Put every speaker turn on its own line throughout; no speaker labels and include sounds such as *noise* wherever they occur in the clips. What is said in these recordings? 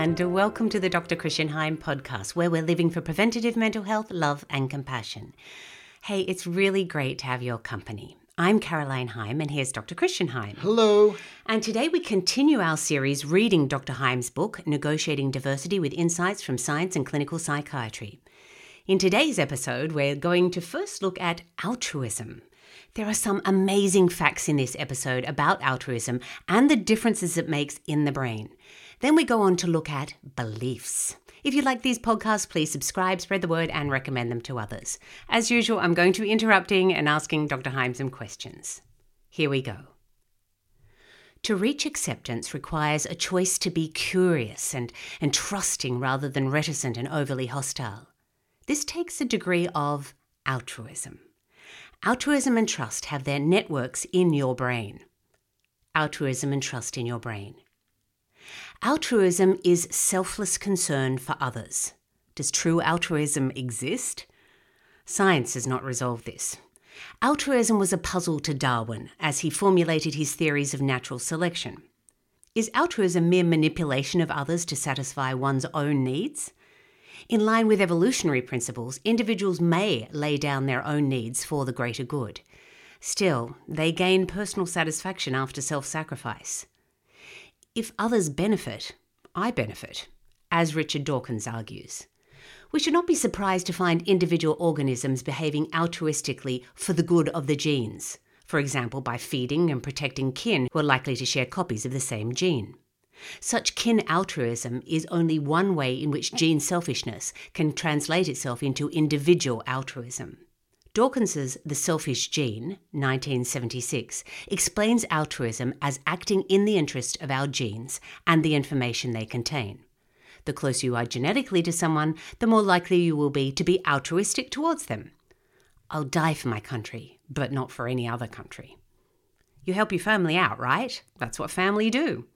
and welcome to the Dr. Christian Heim podcast, where we're living for preventative mental health, love, and compassion. Hey, it's really great to have your company. I'm Caroline Heim, and here's Dr. Christian Heim.
Hello.
And today we continue our series reading Dr. Heim's book, Negotiating Diversity with Insights from Science and Clinical Psychiatry. In today's episode, we're going to first look at altruism. There are some amazing facts in this episode about altruism and the differences it makes in the brain. Then we go on to look at beliefs. If you like these podcasts, please subscribe, spread the word, and recommend them to others. As usual, I'm going to be interrupting and asking Dr. Heim some questions. Here we go. To reach acceptance requires a choice to be curious and, and trusting rather than reticent and overly hostile. This takes a degree of altruism. Altruism and trust have their networks in your brain. Altruism and trust in your brain. Altruism is selfless concern for others. Does true altruism exist? Science has not resolved this. Altruism was a puzzle to Darwin as he formulated his theories of natural selection. Is altruism mere manipulation of others to satisfy one's own needs? In line with evolutionary principles, individuals may lay down their own needs for the greater good. Still, they gain personal satisfaction after self sacrifice. If others benefit, I benefit, as Richard Dawkins argues. We should not be surprised to find individual organisms behaving altruistically for the good of the genes, for example, by feeding and protecting kin who are likely to share copies of the same gene. Such kin altruism is only one way in which gene selfishness can translate itself into individual altruism. Dawkins's The Selfish Gene, 1976, explains altruism as acting in the interest of our genes and the information they contain. The closer you are genetically to someone, the more likely you will be to be altruistic towards them. I'll die for my country, but not for any other country. You help your family out, right? That's what family do.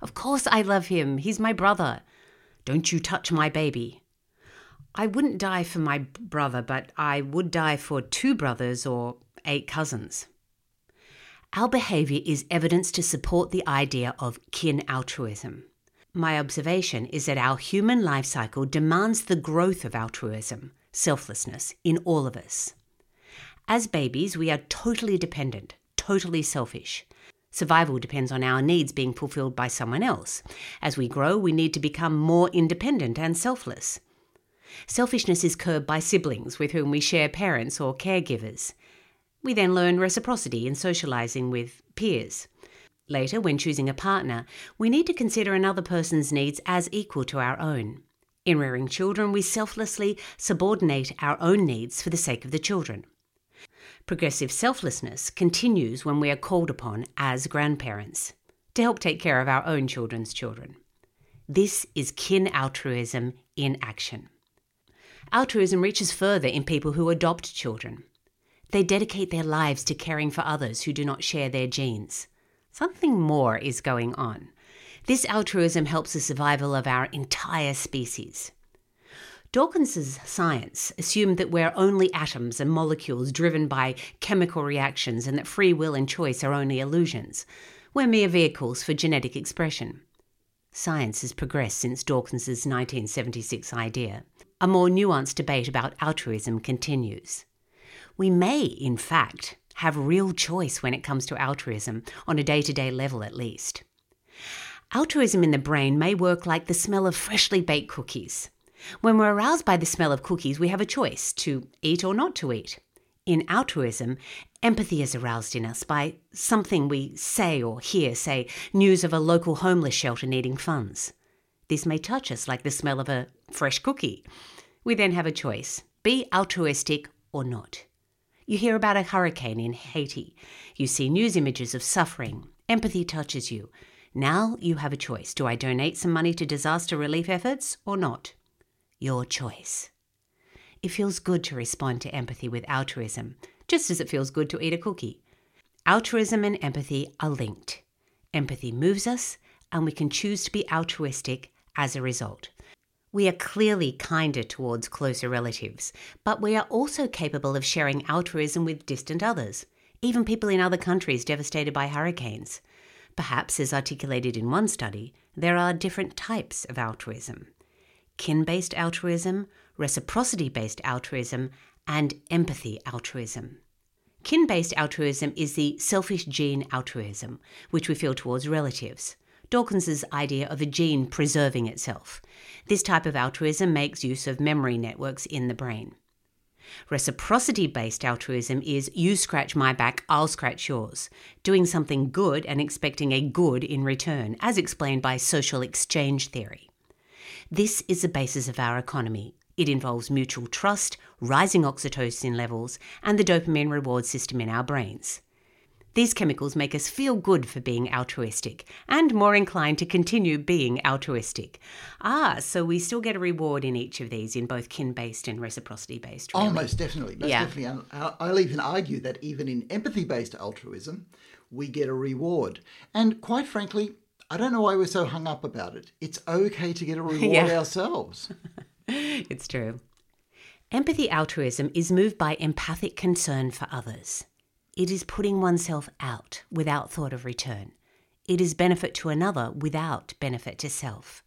Of course I love him. He's my brother. Don't you touch my baby. I wouldn't die for my brother, but I would die for two brothers or eight cousins. Our behaviour is evidence to support the idea of kin altruism. My observation is that our human life cycle demands the growth of altruism, selflessness, in all of us. As babies, we are totally dependent, totally selfish. Survival depends on our needs being fulfilled by someone else. As we grow, we need to become more independent and selfless. Selfishness is curbed by siblings with whom we share parents or caregivers. We then learn reciprocity in socializing with peers. Later, when choosing a partner, we need to consider another person's needs as equal to our own. In rearing children, we selflessly subordinate our own needs for the sake of the children. Progressive selflessness continues when we are called upon as grandparents to help take care of our own children's children. This is kin altruism in action. Altruism reaches further in people who adopt children. They dedicate their lives to caring for others who do not share their genes. Something more is going on. This altruism helps the survival of our entire species. Dawkins's science assumed that we're only atoms and molecules driven by chemical reactions and that free will and choice are only illusions. We're mere vehicles for genetic expression. Science has progressed since Dawkins's 1976 idea. A more nuanced debate about altruism continues. We may, in fact, have real choice when it comes to altruism, on a day to day level at least. Altruism in the brain may work like the smell of freshly baked cookies. When we're aroused by the smell of cookies, we have a choice to eat or not to eat. In altruism, empathy is aroused in us by something we say or hear, say, news of a local homeless shelter needing funds. This may touch us like the smell of a fresh cookie. We then have a choice be altruistic or not. You hear about a hurricane in Haiti. You see news images of suffering. Empathy touches you. Now you have a choice. Do I donate some money to disaster relief efforts or not? Your choice. It feels good to respond to empathy with altruism, just as it feels good to eat a cookie. Altruism and empathy are linked. Empathy moves us, and we can choose to be altruistic as a result. We are clearly kinder towards closer relatives, but we are also capable of sharing altruism with distant others, even people in other countries devastated by hurricanes. Perhaps, as articulated in one study, there are different types of altruism kin based altruism, reciprocity based altruism, and empathy altruism. Kin based altruism is the selfish gene altruism, which we feel towards relatives. Dawkins's idea of a gene preserving itself. This type of altruism makes use of memory networks in the brain. Reciprocity based altruism is you scratch my back, I'll scratch yours, doing something good and expecting a good in return, as explained by social exchange theory. This is the basis of our economy. It involves mutual trust, rising oxytocin levels, and the dopamine reward system in our brains. These chemicals make us feel good for being altruistic and more inclined to continue being altruistic. Ah, so we still get a reward in each of these in both kin based and reciprocity based.
Really. Oh, most definitely. Most yeah. definitely. I'll even argue that even in empathy based altruism, we get a reward. And quite frankly, I don't know why we're so hung up about it. It's okay to get a *laughs* reward yeah. ourselves. *laughs*
it's true. Empathy altruism is moved by empathic concern for others. It is putting oneself out without thought of return. It is benefit to another without benefit to self.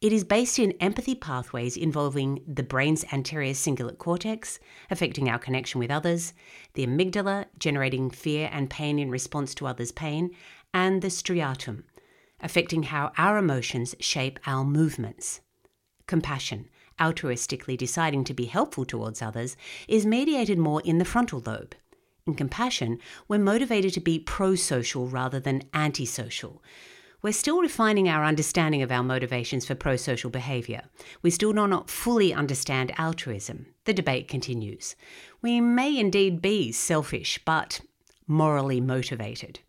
It is based in empathy pathways involving the brain's anterior cingulate cortex, affecting our connection with others, the amygdala, generating fear and pain in response to others' pain, and the striatum, affecting how our emotions shape our movements. Compassion, altruistically deciding to be helpful towards others, is mediated more in the frontal lobe. In compassion, we're motivated to be pro social rather than anti-social. We're still refining our understanding of our motivations for pro social behaviour. We still do not fully understand altruism. The debate continues. We may indeed be selfish, but morally motivated.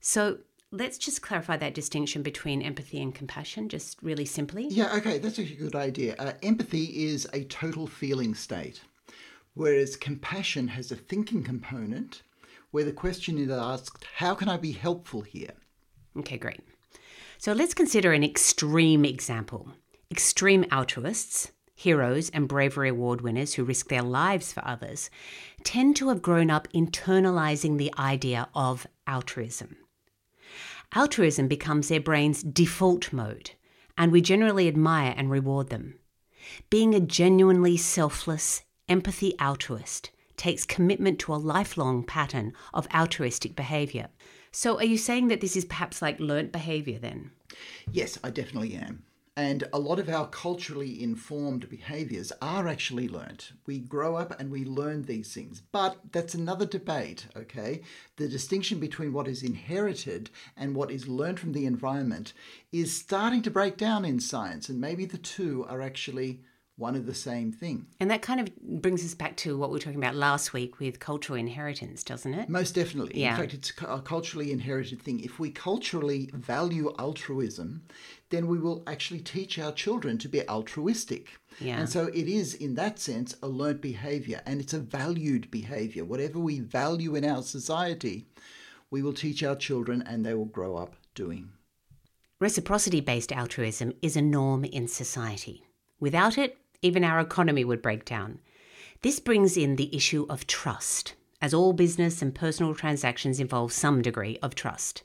So let's just clarify that distinction between empathy and compassion, just really simply.
Yeah, okay, that's a good idea. Uh, empathy is a total feeling state whereas compassion has a thinking component where the question is asked, How can I be helpful here?
Okay, great. So let's consider an extreme example. Extreme altruists, heroes, and bravery award winners who risk their lives for others tend to have grown up internalizing the idea of altruism. Altruism becomes their brain's default mode, and we generally admire and reward them. Being a genuinely selfless, empathy altruist takes commitment to a lifelong pattern of altruistic behaviour. So, are you saying that this is perhaps like learnt behaviour then?
Yes, I definitely am. And a lot of our culturally informed behaviors are actually learnt. We grow up and we learn these things. But that's another debate, okay? The distinction between what is inherited and what is learned from the environment is starting to break down in science, and maybe the two are actually one of the same thing.
And that kind of brings us back to what we were talking about last week with cultural inheritance, doesn't it?
Most definitely. Yeah. In fact, it's a culturally inherited thing. If we culturally value altruism, then we will actually teach our children to be altruistic. Yeah. And so it is, in that sense, a learnt behavior and it's a valued behavior. Whatever we value in our society, we will teach our children and they will grow up doing.
Reciprocity based altruism is a norm in society. Without it, even our economy would break down. This brings in the issue of trust, as all business and personal transactions involve some degree of trust.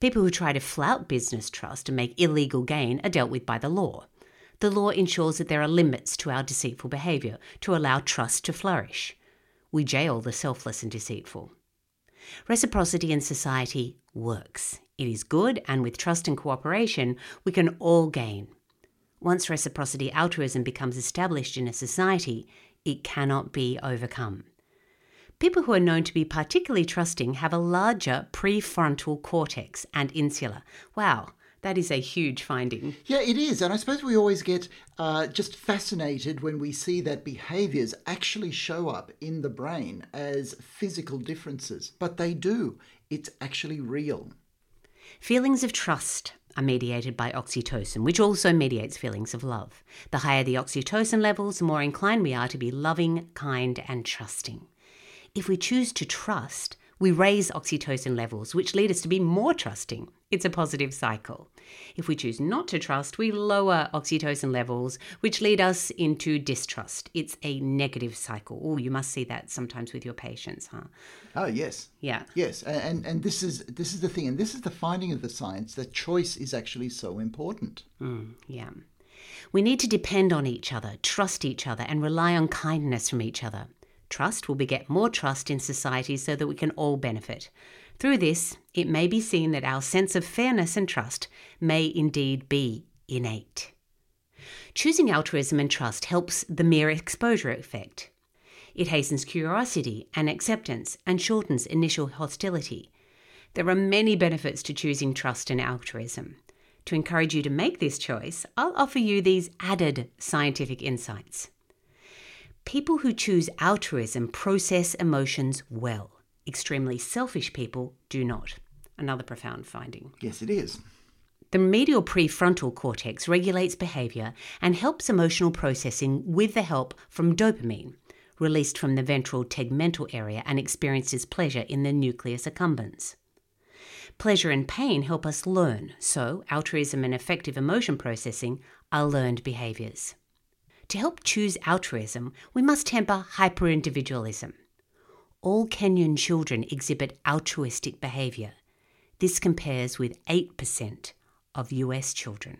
People who try to flout business trust and make illegal gain are dealt with by the law. The law ensures that there are limits to our deceitful behaviour to allow trust to flourish. We jail the selfless and deceitful. Reciprocity in society works. It is good, and with trust and cooperation, we can all gain. Once reciprocity altruism becomes established in a society, it cannot be overcome. People who are known to be particularly trusting have a larger prefrontal cortex and insula. Wow, that is a huge finding.
Yeah, it is. And I suppose we always get uh, just fascinated when we see that behaviors actually show up in the brain as physical differences. But they do, it's actually real.
Feelings of trust are mediated by oxytocin, which also mediates feelings of love. The higher the oxytocin levels, the more inclined we are to be loving, kind, and trusting. If we choose to trust, We raise oxytocin levels, which lead us to be more trusting. It's a positive cycle. If we choose not to trust, we lower oxytocin levels, which lead us into distrust. It's a negative cycle. Oh, you must see that sometimes with your patients, huh?
Oh yes,
Yeah.
yes, and and this is this is the thing, and this is the finding of the science that choice is actually so important.
Mm, yeah. We need to depend on each other, trust each other, and rely on kindness from each other. Trust will beget more trust in society so that we can all benefit. Through this, it may be seen that our sense of fairness and trust may indeed be innate. Choosing altruism and trust helps the mere exposure effect. It hastens curiosity and acceptance and shortens initial hostility. There are many benefits to choosing trust and altruism. To encourage you to make this choice, I'll offer you these added scientific insights. People who choose altruism process emotions well. Extremely selfish people do not. Another profound finding.
Yes, it is.
The medial prefrontal cortex regulates behavior and helps emotional processing with the help from dopamine, released from the ventral tegmental area and experienced as pleasure in the nucleus accumbens. Pleasure and pain help us learn, so altruism and effective emotion processing are learned behaviors. To help choose altruism, we must temper hyperindividualism. All Kenyan children exhibit altruistic behavior. This compares with 8% of US children.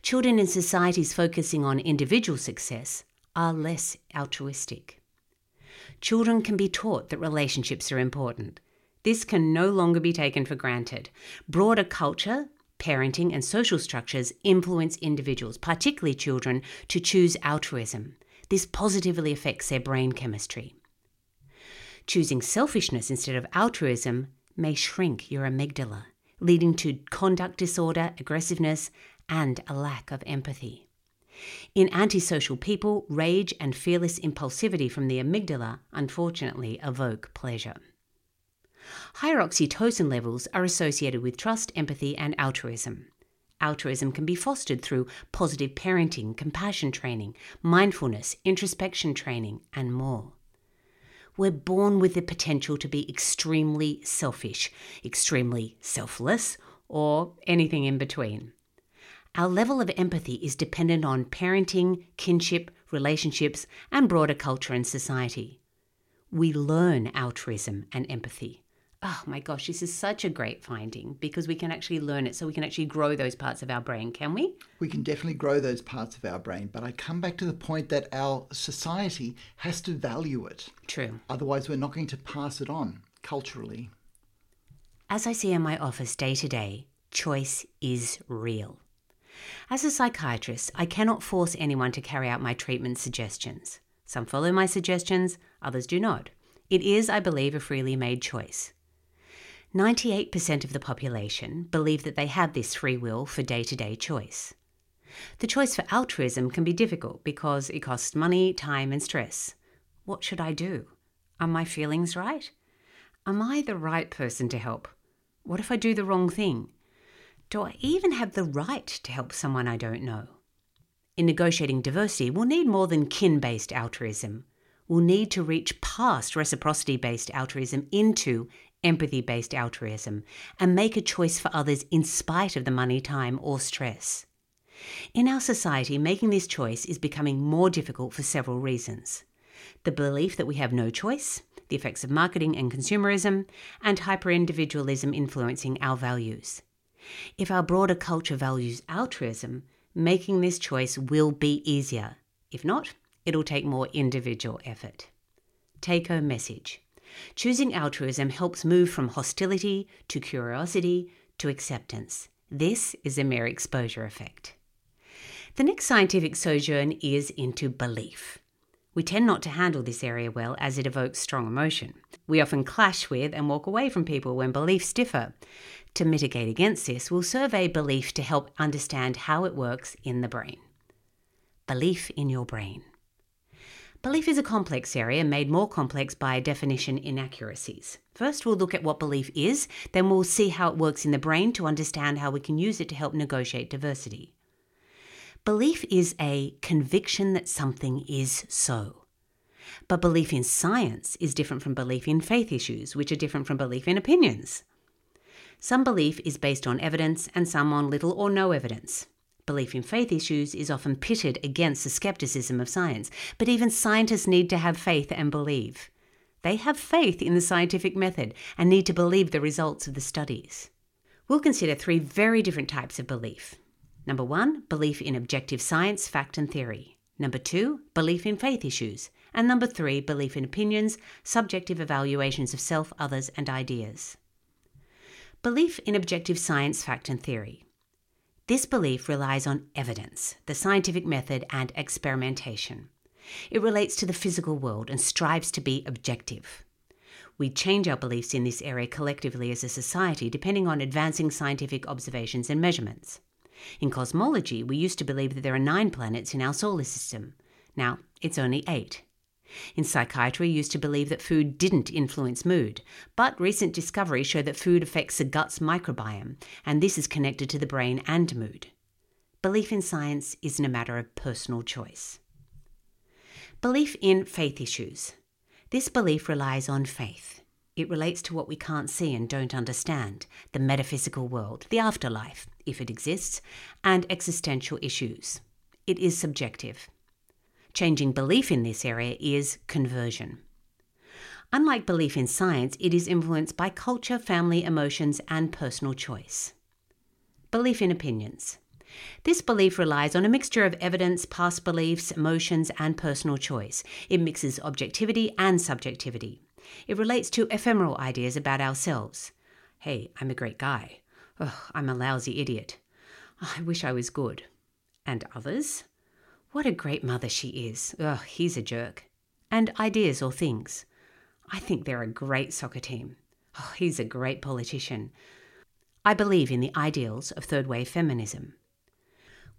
Children in societies focusing on individual success are less altruistic. Children can be taught that relationships are important. This can no longer be taken for granted. Broader culture, parenting, and social structures influence individuals, particularly children, to choose altruism. This positively affects their brain chemistry. Choosing selfishness instead of altruism may shrink your amygdala, leading to conduct disorder, aggressiveness, and a lack of empathy. In antisocial people, rage and fearless impulsivity from the amygdala unfortunately evoke pleasure. Higher oxytocin levels are associated with trust, empathy, and altruism. Altruism can be fostered through positive parenting, compassion training, mindfulness, introspection training, and more. We're born with the potential to be extremely selfish, extremely selfless, or anything in between. Our level of empathy is dependent on parenting, kinship, relationships, and broader culture and society. We learn altruism and empathy. Oh my gosh, this is such a great finding because we can actually learn it so we can actually grow those parts of our brain, can we?
We can definitely grow those parts of our brain, but I come back to the point that our society has to value it.
True.
Otherwise, we're not going to pass it on culturally.
As I see in my office day to day, choice is real. As a psychiatrist, I cannot force anyone to carry out my treatment suggestions. Some follow my suggestions, others do not. It is, I believe, a freely made choice. 98% of the population believe that they have this free will for day to day choice. The choice for altruism can be difficult because it costs money, time, and stress. What should I do? Are my feelings right? Am I the right person to help? What if I do the wrong thing? Do I even have the right to help someone I don't know? In negotiating diversity, we'll need more than kin based altruism. We'll need to reach past reciprocity based altruism into empathy based altruism and make a choice for others in spite of the money, time, or stress. In our society, making this choice is becoming more difficult for several reasons. The belief that we have no choice, the effects of marketing and consumerism, and hyper-individualism influencing our values. If our broader culture values altruism, making this choice will be easier. If not, it'll take more individual effort. Take home message. Choosing altruism helps move from hostility to curiosity to acceptance. This is a mere exposure effect. The next scientific sojourn is into belief. We tend not to handle this area well as it evokes strong emotion. We often clash with and walk away from people when beliefs differ. To mitigate against this, we'll survey belief to help understand how it works in the brain. Belief in your brain. Belief is a complex area made more complex by definition inaccuracies. First, we'll look at what belief is, then, we'll see how it works in the brain to understand how we can use it to help negotiate diversity. Belief is a conviction that something is so. But belief in science is different from belief in faith issues, which are different from belief in opinions. Some belief is based on evidence and some on little or no evidence. Belief in faith issues is often pitted against the skepticism of science, but even scientists need to have faith and believe. They have faith in the scientific method and need to believe the results of the studies. We'll consider three very different types of belief. Number one, belief in objective science, fact, and theory. Number two, belief in faith issues. And number three, belief in opinions, subjective evaluations of self, others, and ideas. Belief in objective science, fact, and theory. This belief relies on evidence, the scientific method, and experimentation. It relates to the physical world and strives to be objective. We change our beliefs in this area collectively as a society depending on advancing scientific observations and measurements. In cosmology, we used to believe that there are nine planets in our solar system. Now, it's only eight. In psychiatry, used to believe that food didn't influence mood, but recent discoveries show that food affects the gut's microbiome, and this is connected to the brain and mood. Belief in science isn't a matter of personal choice. Belief in faith issues. This belief relies on faith. It relates to what we can't see and don't understand the metaphysical world, the afterlife, if it exists, and existential issues. It is subjective. Changing belief in this area is conversion. Unlike belief in science, it is influenced by culture, family, emotions, and personal choice. Belief in opinions. This belief relies on a mixture of evidence, past beliefs, emotions, and personal choice. It mixes objectivity and subjectivity. It relates to ephemeral ideas about ourselves. Hey, I'm a great guy. Oh, I'm a lousy idiot. I wish I was good. And others? What a great mother she is. Ugh, he's a jerk. And ideas or things. I think they're a great soccer team. Oh, he's a great politician. I believe in the ideals of third wave feminism.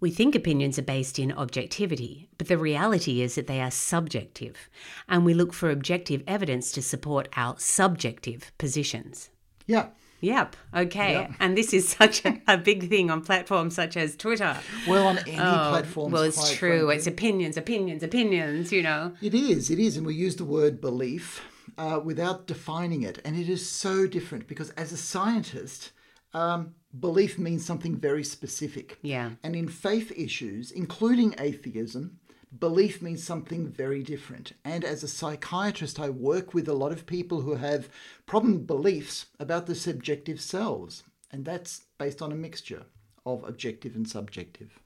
We think opinions are based in objectivity, but the reality is that they are subjective, and we look for objective evidence to support our subjective positions.
Yeah.
Yep. Okay.
Yep.
And this is *laughs* such a, a, big thing on platforms such as Twitter.
Well, on any
Oh,
platform.
Well, it's true. It's opinions, opinions, opinions. You know.
It is, it is. And we use the word belief uh, without defining it. And it is so different because as a scientist, um, belief means something very specific.
Yeah.
And in faith issues, including atheism, belief means something very different. And as a psychiatrist, I work with a lot of people who have problem beliefs about the subjective selves. And that's based on a mixture of objective and subjective.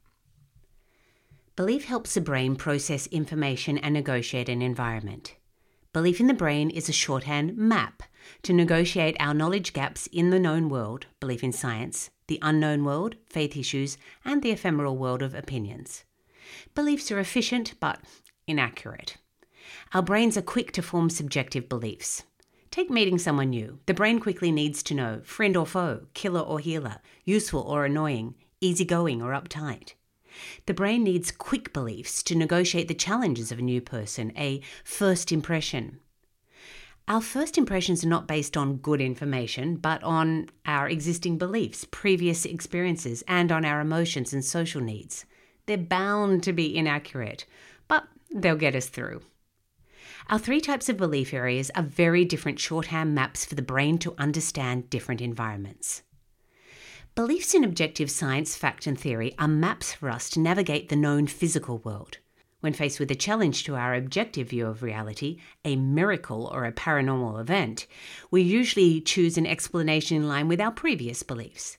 Belief helps the brain process information and negotiate an environment. Belief in the brain is a shorthand map to negotiate our knowledge gaps in the known world, belief in science, the unknown world, faith issues, and the ephemeral world of opinions. Beliefs are efficient but inaccurate. Our brains are quick to form subjective beliefs. Take meeting someone new. The brain quickly needs to know friend or foe, killer or healer, useful or annoying, easygoing or uptight. The brain needs quick beliefs to negotiate the challenges of a new person, a first impression. Our first impressions are not based on good information, but on our existing beliefs, previous experiences, and on our emotions and social needs. They're bound to be inaccurate, but they'll get us through. Our three types of belief areas are very different shorthand maps for the brain to understand different environments. Beliefs in objective science, fact, and theory are maps for us to navigate the known physical world. When faced with a challenge to our objective view of reality, a miracle or a paranormal event, we usually choose an explanation in line with our previous beliefs.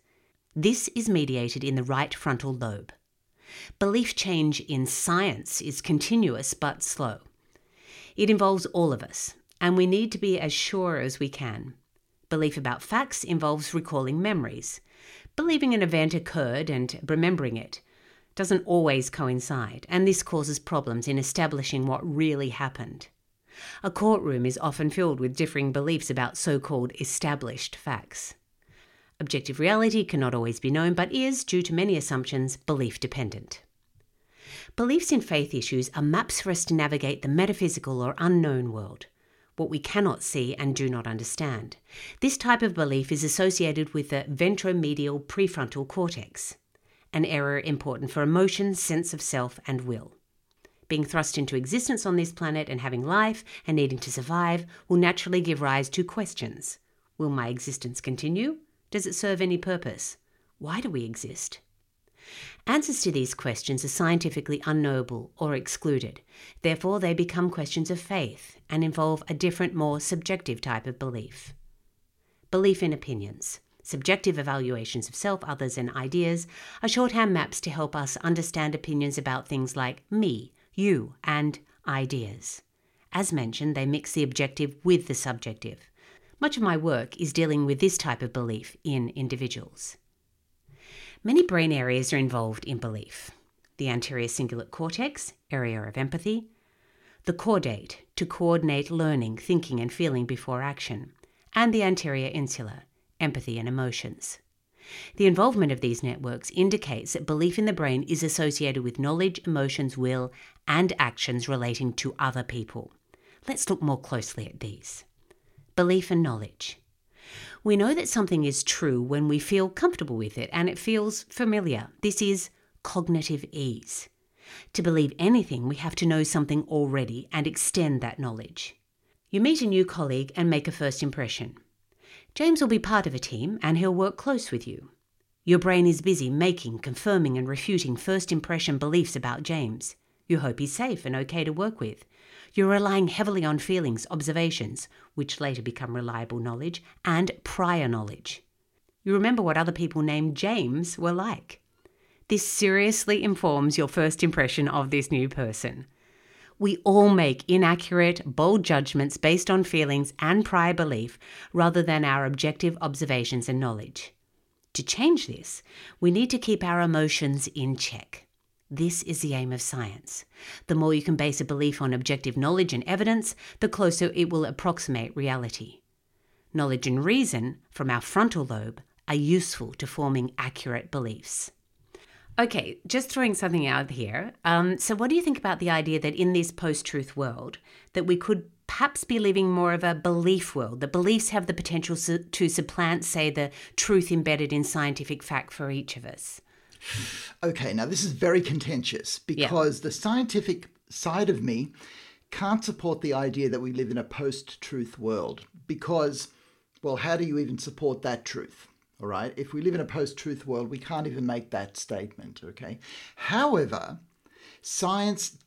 This is mediated in the right frontal lobe. Belief change in science is continuous but slow. It involves all of us, and we need to be as sure as we can. Belief about facts involves recalling memories. Believing an event occurred and remembering it doesn't always coincide, and this causes problems in establishing what really happened. A courtroom is often filled with differing beliefs about so called established facts. Objective reality cannot always be known, but is, due to many assumptions, belief dependent. Beliefs in faith issues are maps for us to navigate the metaphysical or unknown world, what we cannot see and do not understand. This type of belief is associated with the ventromedial prefrontal cortex, an area important for emotion, sense of self, and will. being thrust into existence on this planet and having life and needing to survive will naturally give rise to questions. Will my existence continue? Does it serve any purpose? Why do we exist? Answers to these questions are scientifically unknowable or excluded. Therefore, they become questions of faith and involve a different, more subjective type of belief. Belief in opinions. Subjective evaluations of self, others, and ideas are shorthand maps to help us understand opinions about things like me, you, and ideas. As mentioned, they mix the objective with the subjective. Much of my work is dealing with this type of belief in individuals. Many brain areas are involved in belief the anterior cingulate cortex, area of empathy, the caudate, to coordinate learning, thinking, and feeling before action, and the anterior insula, empathy and emotions. The involvement of these networks indicates that belief in the brain is associated with knowledge, emotions, will, and actions relating to other people. Let's look more closely at these. Belief and knowledge. We know that something is true when we feel comfortable with it and it feels familiar. This is cognitive ease. To believe anything, we have to know something already and extend that knowledge. You meet a new colleague and make a first impression. James will be part of a team and he'll work close with you. Your brain is busy making, confirming, and refuting first impression beliefs about James. You hope he's safe and okay to work with. You're relying heavily on feelings, observations, which later become reliable knowledge, and prior knowledge. You remember what other people named James were like. This seriously informs your first impression of this new person. We all make inaccurate, bold judgments based on feelings and prior belief rather than our objective observations and knowledge. To change this, we need to keep our emotions in check. This is the aim of science. The more you can base a belief on objective knowledge and evidence, the closer it will approximate reality. Knowledge and reason from our frontal lobe are useful to forming accurate beliefs. Okay, just throwing something out here. Um, so, what do you think about the idea that in this post-truth world, that we could perhaps be living more of a belief world? That beliefs have the potential to supplant, say, the truth embedded in scientific fact for each of us.
Okay, now this is very contentious because yeah. the scientific side of me can't support the idea that we live in a post truth world because, well, how do you even support that truth? All right, if we live in a post truth world, we can't even make that statement. Okay, however, science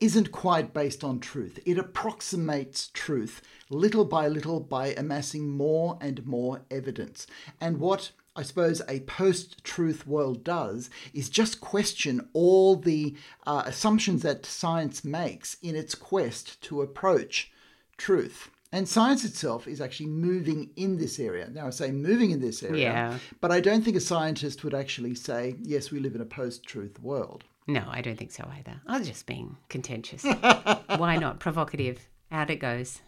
isn't quite based on truth. It approximates truth little by little by amassing more and more evidence. And what I suppose a post truth world does is just question all the uh, assumptions that science makes in its quest to approach truth. And science itself is actually moving in this area. Now, I say moving in this area, yeah. but I don't think a scientist would actually say, yes, we live in a post truth world.
No, I don't think so either. I was just being contentious. *laughs* Why not? Provocative. Out it goes.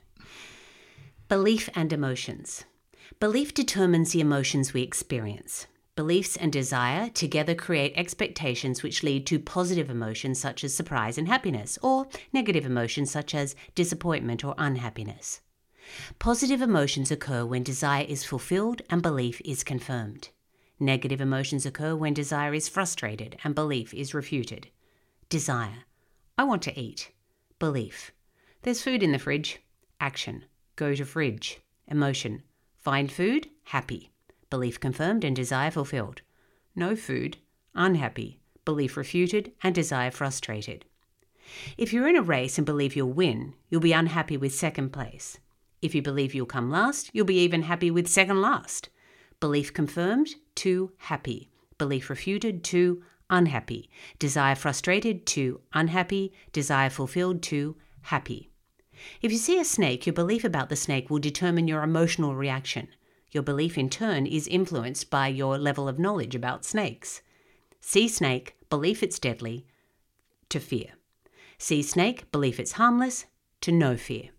Belief and emotions. Belief determines the emotions we experience. Beliefs and desire together create expectations which lead to positive emotions such as surprise and happiness, or negative emotions such as disappointment or unhappiness. Positive emotions occur when desire is fulfilled and belief is confirmed. Negative emotions occur when desire is frustrated and belief is refuted. Desire. I want to eat. Belief. There's food in the fridge. Action. Go to fridge. Emotion. Find food, happy. Belief confirmed and desire fulfilled. No food, unhappy. Belief refuted and desire frustrated. If you're in a race and believe you'll win, you'll be unhappy with second place. If you believe you'll come last, you'll be even happy with second last. Belief confirmed, two, happy. Belief refuted, two, unhappy. Desire frustrated, two, unhappy. Desire fulfilled, two, happy. If you see a snake, your belief about the snake will determine your emotional reaction. Your belief, in turn, is influenced by your level of knowledge about snakes. See snake, belief it's deadly, to fear. See snake, belief it's harmless, to no fear.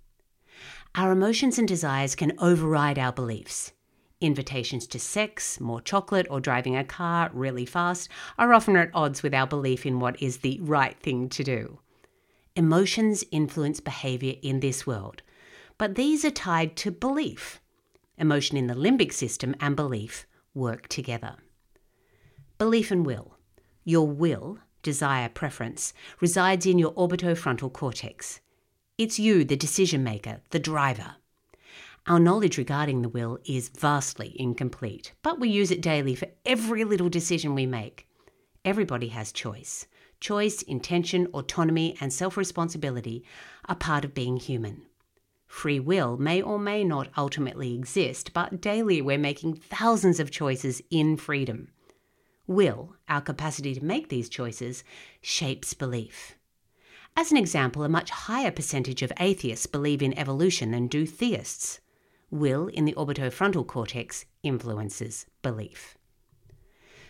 Our emotions and desires can override our beliefs. Invitations to sex, more chocolate, or driving a car really fast are often at odds with our belief in what is the right thing to do. Emotions influence behavior in this world, but these are tied to belief. Emotion in the limbic system and belief work together. Belief and will. Your will desire, preference resides in your orbitofrontal cortex. It's you, the decision maker, the driver. Our knowledge regarding the will is vastly incomplete, but we use it daily for every little decision we make. Everybody has choice. Choice, intention, autonomy, and self responsibility are part of being human. Free will may or may not ultimately exist, but daily we're making thousands of choices in freedom. Will, our capacity to make these choices, shapes belief. As an example, a much higher percentage of atheists believe in evolution than do theists. Will in the orbitofrontal cortex influences belief.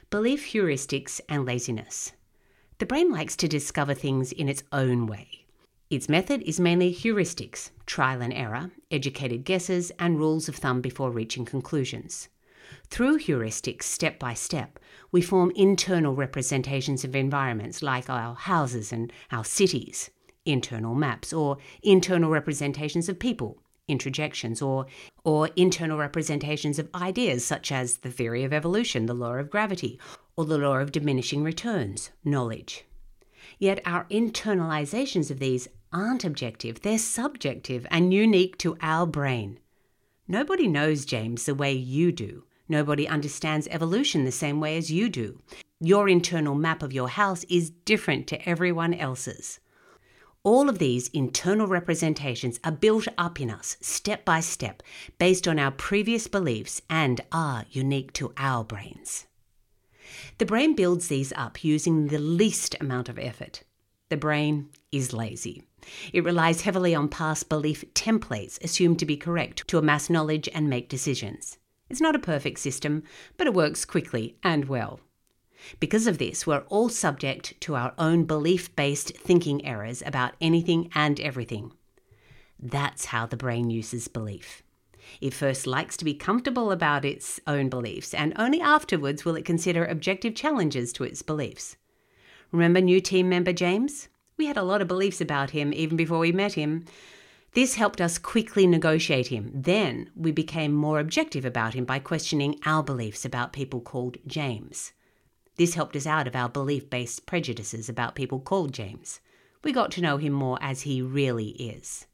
Belief heuristics and laziness. The brain likes to discover things in its own way. Its method is mainly heuristics, trial and error, educated guesses, and rules of thumb before reaching conclusions. Through heuristics, step by step, we form internal representations of environments like our houses and our cities, internal maps, or internal representations of people, introjections, or, or internal representations of ideas such as the theory of evolution, the law of gravity, or the law of diminishing returns, knowledge. Yet our internalizations of these aren't objective, they're subjective and unique to our brain. Nobody knows James the way you do. Nobody understands evolution the same way as you do. Your internal map of your house is different to everyone else's. All of these internal representations are built up in us step by step based on our previous beliefs and are unique to our brains. The brain builds these up using the least amount of effort. The brain is lazy. It relies heavily on past belief templates assumed to be correct to amass knowledge and make decisions. It's not a perfect system, but it works quickly and well. Because of this, we're all subject to our own belief based thinking errors about anything and everything. That's how the brain uses belief. It first likes to be comfortable about its own beliefs, and only afterwards will it consider objective challenges to its beliefs. Remember new team member James? We had a lot of beliefs about him even before we met him. This helped us quickly negotiate him. Then we became more objective about him by questioning our beliefs about people called James. This helped us out of our belief based prejudices about people called James. We got to know him more as he really is.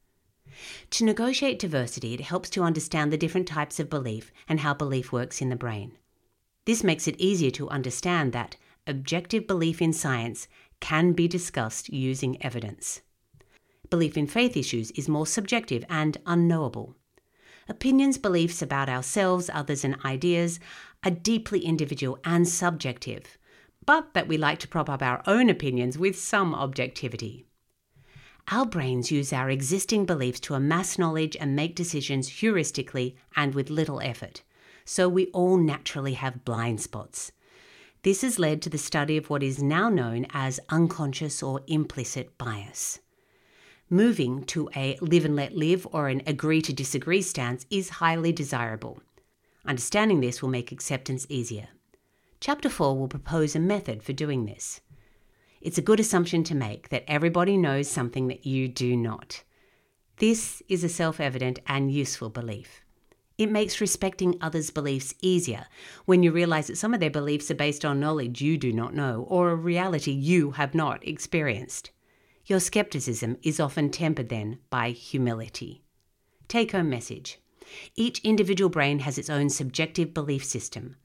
To negotiate diversity, it helps to understand the different types of belief and how belief works in the brain. This makes it easier to understand that objective belief in science can be discussed using evidence. Belief in faith issues is more subjective and unknowable. Opinions, beliefs about ourselves, others, and ideas are deeply individual and subjective, but that we like to prop up our own opinions with some objectivity. Our brains use our existing beliefs to amass knowledge and make decisions heuristically and with little effort, so we all naturally have blind spots. This has led to the study of what is now known as unconscious or implicit bias. Moving to a live and let live or an agree to disagree stance is highly desirable. Understanding this will make acceptance easier. Chapter 4 will propose a method for doing this. It's a good assumption to make that everybody knows something that you do not. This is a self evident and useful belief. It makes respecting others' beliefs easier when you realize that some of their beliefs are based on knowledge you do not know or a reality you have not experienced. Your skepticism is often tempered then by humility. Take home message each individual brain has its own subjective belief system.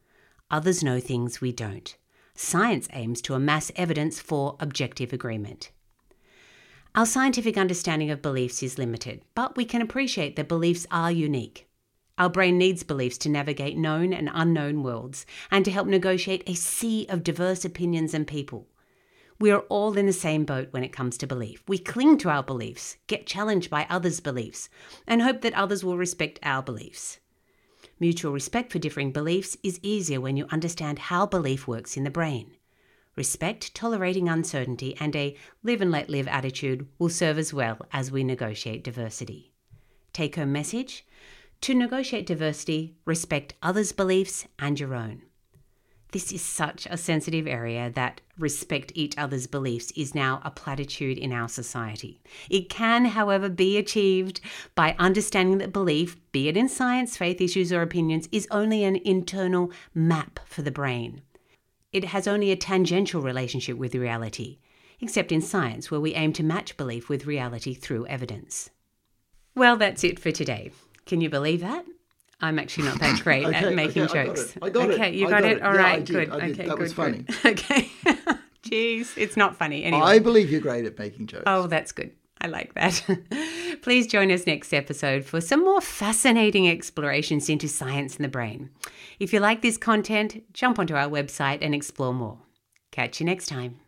Others know things we don't. Science aims to amass evidence for objective agreement. Our scientific understanding of beliefs is limited, but we can appreciate that beliefs are unique. Our brain needs beliefs to navigate known and unknown worlds and to help negotiate a sea of diverse opinions and people. We are all in the same boat when it comes to belief. We cling to our beliefs, get challenged by others' beliefs, and hope that others will respect our beliefs. Mutual respect for differing beliefs is easier when you understand how belief works in the brain. Respect, tolerating uncertainty, and a live and let live attitude will serve as well as we negotiate diversity. Take home message to negotiate diversity, respect others' beliefs and your own. This is such a sensitive area that respect each other's beliefs is now a platitude in our society. It can, however, be achieved by understanding that belief, be it in science, faith issues, or opinions, is only an internal map for the brain. it has only a tangential relationship with reality, except in science, where we aim to match belief with reality through evidence. Well, that's it for today. Can you believe that? I'm actually not that great *laughs*
Okay,
at making
okay, I got
jokes.
it. I got it.
okay, you got,
got
it. All
Yeah,
right, good.
I.
Okay,
That
good.
was funny.
good. *laughs* Okay. *laughs* Jeez, it's not funny anyway.
I believe you're great at making jokes.
Oh, that's good. I like that. Please join us next episode for some more fascinating explorations into science and the brain. If you like this content, jump onto our website and explore more. Catch you next time.